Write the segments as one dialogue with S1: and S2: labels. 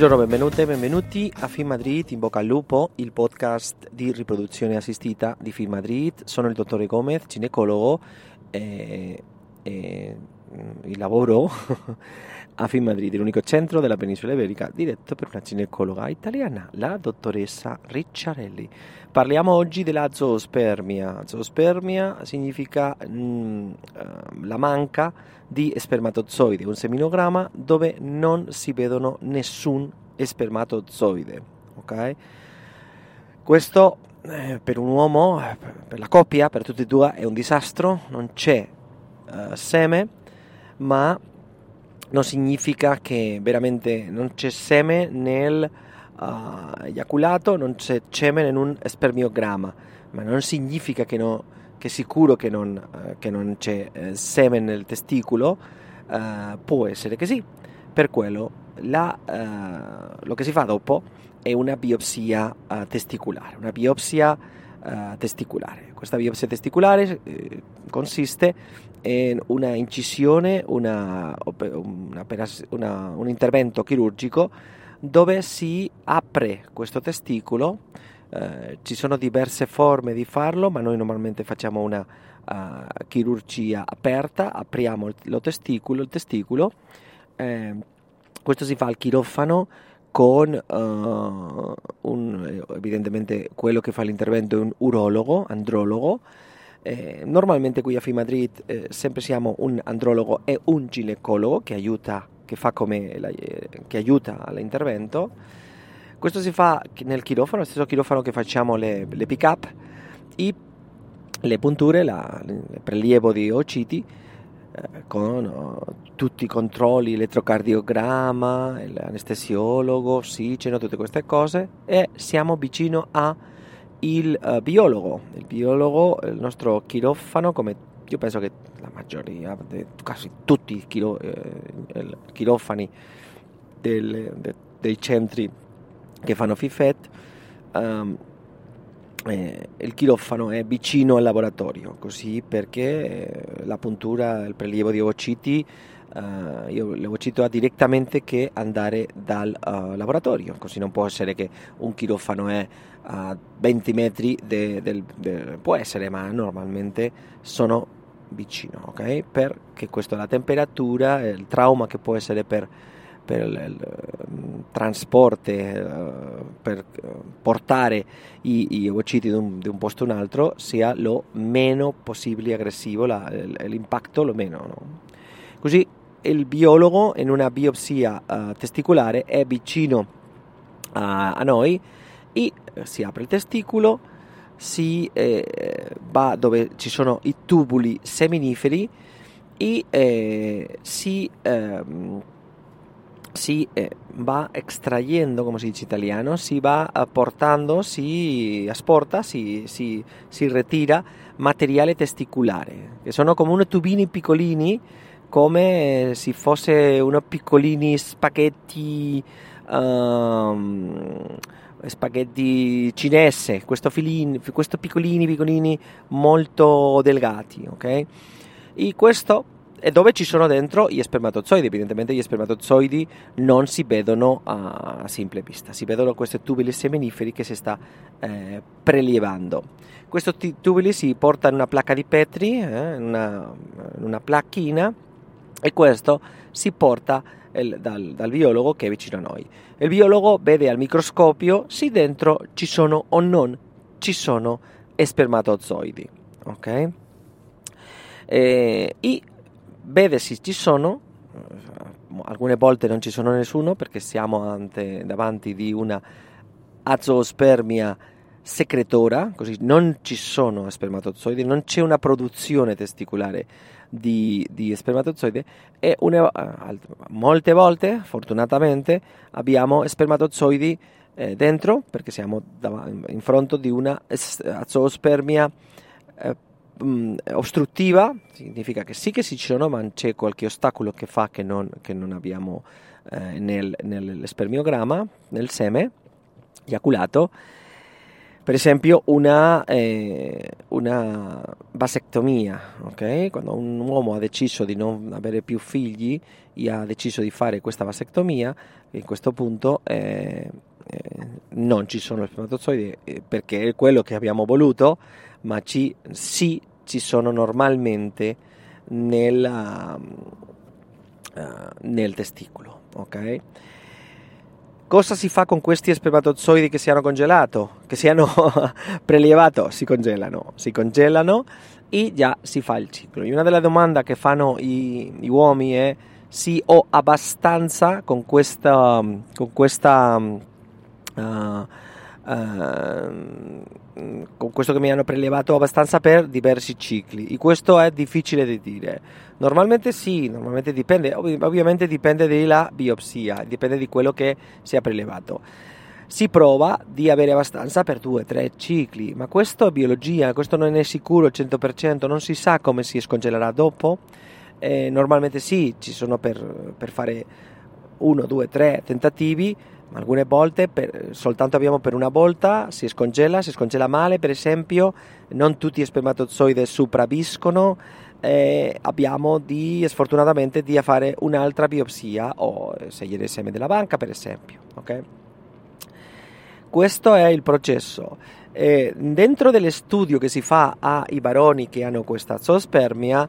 S1: Buongiorno, benvenute e benvenuti a Film Madrid in bocca al lupo, il podcast di riproduzione assistita di Film Madrid. Sono il dottore Gomez, ginecologo e, e il lavoro a Film Madrid, l'unico centro della penisola iberica diretto per una ginecologa italiana, la dottoressa Ricciarelli. Parliamo oggi della zoospermia. Zoospermia significa mh, mm, eh, la manca di spermatozoidi, un seminogramma dove non si vedono nessun spermatozoide. Okay? Questo eh, per un uomo, eh, per la coppia, per tutti e due è un disastro, non c'è eh, seme, ma non significa che veramente non c'è seme nel uh, eiaculato, non c'è seme in un spermiogramma, ma non significa che, no, che sicuro che non, uh, che non c'è uh, seme nel testicolo, può essere che sì, per quello la, lo che si fa dopo è una biopsia testicolare, una biopsia testicolare. Questa biopsia testicolare eh, consiste in una incisione, una, una, un intervento chirurgico dove si apre questo testicolo. Eh, ci sono diverse forme di farlo, ma noi normalmente facciamo una uh, chirurgia aperta, apriamo il, testicolo, il testicolo eh, questo si fa al chirofano con uh, un, evidentemente quello che fa l'intervento è un urologo, andrologo. Eh, normalmente qui a FI Madrid eh, sempre siamo un andrologo e un ginecologo che aiuta che, fa come la, che aiuta all'intervento. Questo si fa nel chirofano, lo stesso chirofano che facciamo le, le pick up, e le punture, la, il prelievo di ociti eh, con oh, tutti i controlli, elettrocardiogramma, l'anestesiologo, ossigeno, tutte queste cose e siamo vicino al uh, biologo. Il biologo, il nostro chirofano, come io penso che la maggioria, quasi tutti i chiro, eh, chirofani del, de, dei centri che fanno FIFET, um, eh, il chirofano è vicino al laboratorio, così perché la puntura, il prelievo di ovociti, uh, io l'ovocito ha direttamente che andare dal uh, laboratorio, così non può essere che un chirofano è a 20 metri, de, del, de, può essere, ma normalmente sono vicino, ok? Perché questo è la temperatura, il trauma che può essere per, per il, trasporto, uh, per portare i, i ovociti da un, un, posto a un altro sia lo meno possibile aggressivo, la, l'impatto lo meno. No? Così il biologo in una biopsia uh, testicolare è vicino a, a noi e si apre il testicolo si eh, va dove ci sono i tubuli seminiferi e eh, si, ehm, si eh, va estrayendo, come si dice in italiano, si va portando, si asporta, si, si, si retira materiale testicolare, che sono come uno tubini piccolini, come se fosse uno piccolini spaghetti. Um, spaghetti cinese, questo, filini, questo piccolini, piccolini, molto delgati, ok? E questo è dove ci sono dentro gli spermatozoidi. Evidentemente gli spermatozoidi non si vedono a, simple vista, si vedono questi tubuli seminiferi che si sta eh, prelevando. Questi tubuli si portano in una placca di Petri, eh, una, una placchina, e questo si porta il, dal, dal, biologo che è vicino a noi. Il biologo vede al microscopio se dentro ci sono o non ci sono spermatozoidi, ok? E, e vede se ci sono, alcune volte non ci sono nessuno perché siamo ante, davanti di una azoospermia secretora, così non ci sono spermatozoidi, non c'è una produzione testicolare di, di spermatozoide e una, molte volte, fortunatamente, abbiamo spermatozoidi eh, dentro perché siamo in fronte di una zoospermia eh, mh, ostruttiva, significa che sì che ci sono, ma c'è qualche ostacolo che fa che non, che non abbiamo eh, nel, nel spermiogramma, nel seme eiaculato per esempio una, eh, una vasectomia, ok? Quando un uomo ha deciso di non avere più figli e ha deciso di fare questa vasectomia, in questo punto eh, eh, non ci sono spermatozoidi eh, perché è quello che abbiamo voluto, ma ci, sì ci sono normalmente nella, uh, nel testicolo, ok? Cosa si fa con questi spermatozoidi che si hanno congelato, che si hanno prelevato? Si congelano, si congelano e già si fa il ciclo. E una delle domande che fanno i, i uomini è sì ho abbastanza con questa, con questa uh, uh, con questo che mi hanno prelevato abbastanza per diversi cicli. E questo è difficile di dire. Normalmente sì normalmente dipende. Ovviamente dipende dalla biopsia dipende di quello che si è prelevato. Si prova di avere abbastanza per due tre cicli ma questo è biologia questo non è sicuro al 100% non si sa come si scongelerà dopo. Eh, normalmente sì ci sono per, per fare uno, due, tre tentativi alcune volte per, soltanto abbiamo per una volta, si scongela, si scongela male per esempio, non tutti gli spermatozoidi sopravviscono, eh, abbiamo di, sfortunatamente di fare un'altra biopsia o scegliere il seme della banca per esempio. Okay? Questo è il processo. Eh, dentro dello studio che si fa ai baroni che hanno questa zoospermia,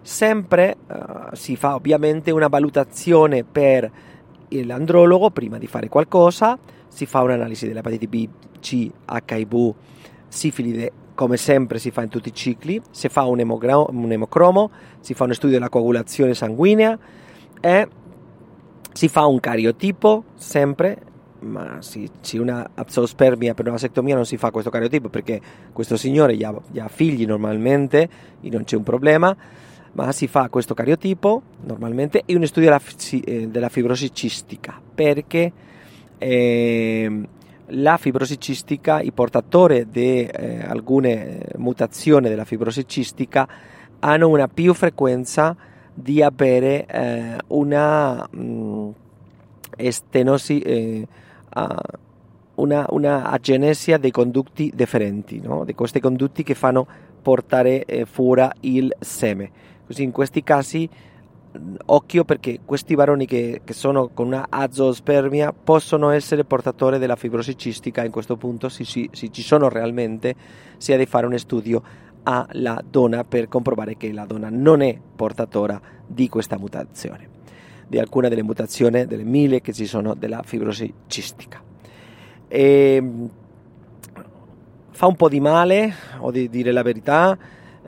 S1: sempre uh, si fa ovviamente una valutazione per l'andrologo prima di fare qualcosa si fa un'analisi dell'epatite B, C, HIV, sifilide come sempre si fa in tutti i cicli, si fa un, un emocromo, si fa uno studio della coagulazione sanguinea e si fa un cariotipo sempre, ma se c'è una azospermia per una vasectomia non si fa questo cariotipo perché questo signore ha, ha figli normalmente e non c'è un problema ma si fa questo cariotipo normalmente e uno studio della, eh, fibrosi cistica perché eh, la fibrosi cistica, i portatori di eh, alcune mutazioni della fibrosi cistica hanno una più frequenza di avere eh, una mh, mm, stenosi, eh, una, una agenesia dei condotti deferenti, no? di questi condotti che fanno portare eh, fuori il seme. Così in questi casi occhio perché questi baroni che, che, sono con una azospermia possono essere portatori della fibrosi cistica. In questo punto se, se, se ci sono realmente si ha di fare un studio alla donna per comprovare che la donna non è portatora di questa mutazione di alcune delle mutazioni delle mille che ci sono della fibrosi cistica. E, ehm, fa un po' di male o di dire la verità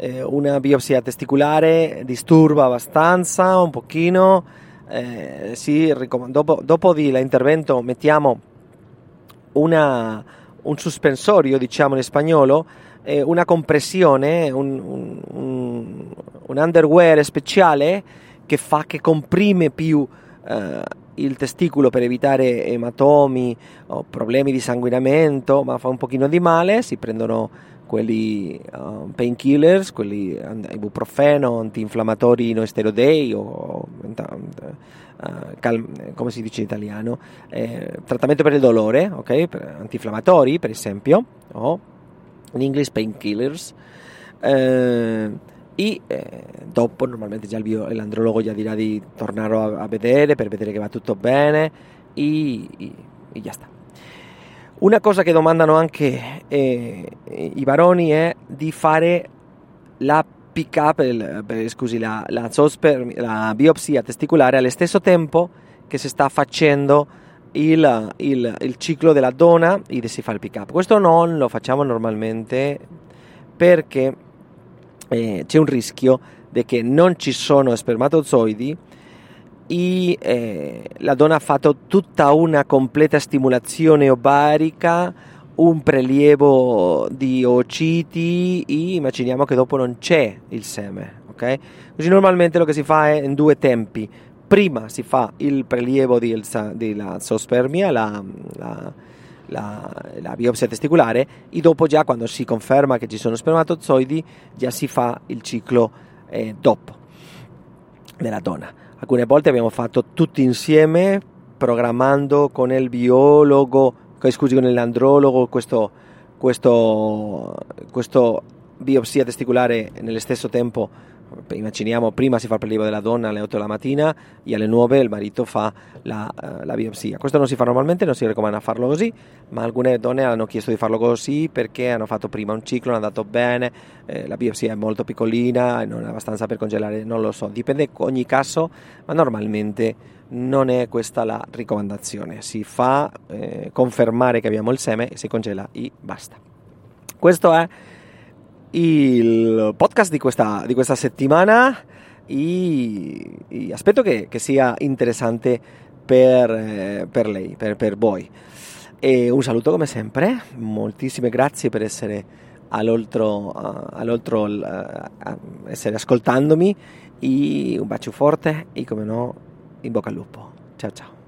S1: eh, una biopsia testicolare disturba abbastanza, un pochino, eh, sì, dopo, dopo l'intervento mettiamo una, un sospensorio, diciamo in spagnolo, eh, una compressione, un, un, un, underwear speciale che fa che comprime più eh, il testicolo per evitare ematomi o problemi di sanguinamento, ma fa un pochino di male, si prendono quelli uh, painkillers, quelli ibuprofeno, antinfiammatori non steroidei o uh, cal- come si dice in italiano, eh, trattamento per il dolore, ok, per antinfiammatori per esempio, o in inglese painkillers. Eh, e eh, dopo normalmente già il bio, l'andrologo già dirà di tornare a, a, vedere per vedere che va tutto bene e, e, e già sta. Una cosa che domandano anche eh, i baroni è di fare la pick up, scusi, la, la, la, biopsia testicolare allo stesso tempo che si sta facendo il, il, il ciclo della donna e si fa il pick up. Questo non lo facciamo normalmente perché eh, c'è un rischio che non ci sono spermatozoidi e eh, la donna ha fatto tutta una completa stimolazione ovarica, un prelievo di oociti e immaginiamo che dopo non c'è il seme. Okay? Così normalmente lo che si fa è in due tempi. Prima si fa il prelievo della zoospermia, la, la, la, la, biopsia testicolare, e dopo già quando si conferma che ci sono spermatozoidi, già si fa il ciclo eh, dopo della donna. Alcune volte abbiamo fatto tutti insieme, programmando con il biologo, scusi, con l'andrologo questo, questo, questo biopsia testicolare nello stesso tempo immaginiamo prima si fa il prelievo della donna alle 8 della mattina e alle 9 il marito fa la, uh, la, biopsia. Questo non si fa normalmente, non si raccomanda farlo così, ma alcune donne hanno chiesto di farlo così perché hanno fatto prima un ciclo, non è andato bene, eh, la biopsia è molto piccolina, non è abbastanza per congelare, non lo so, dipende ogni caso, ma normalmente non è questa la raccomandazione, si fa eh, confermare che abbiamo il seme si congela e basta. Questo è il podcast di questa, di questa settimana e, e aspetto che, che, sia interessante per, eh, per lei, per, per voi. E un saluto come sempre, moltissime grazie per essere all'oltro, uh, all'oltro uh, essere ascoltandomi e un bacio forte e come no in bocca al lupo. Ciao ciao.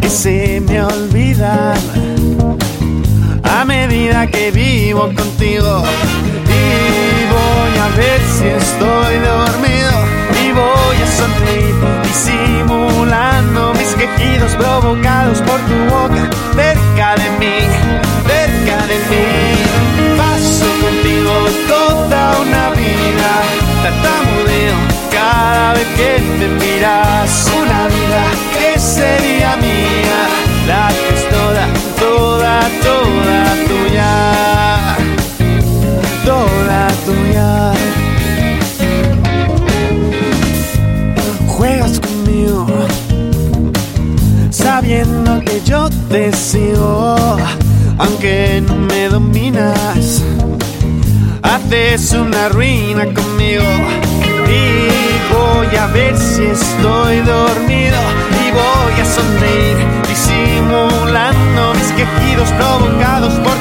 S2: Que se me olvidan a medida que vivo contigo. Y voy a ver si estoy dormido y voy a sonreír disimulando mis quejidos provocados por tu boca cerca de mí, cerca de mí. Paso contigo toda una vida, tartamudeo cada vez que me miras una vida que sería mía, la que es toda, toda, toda tuya, toda tuya. Juegas conmigo, sabiendo que yo te sigo, aunque no me dominas. Haces una ruina conmigo y voy a ver si estoy dormido y voy a sonreír disimulando mis quejidos provocados por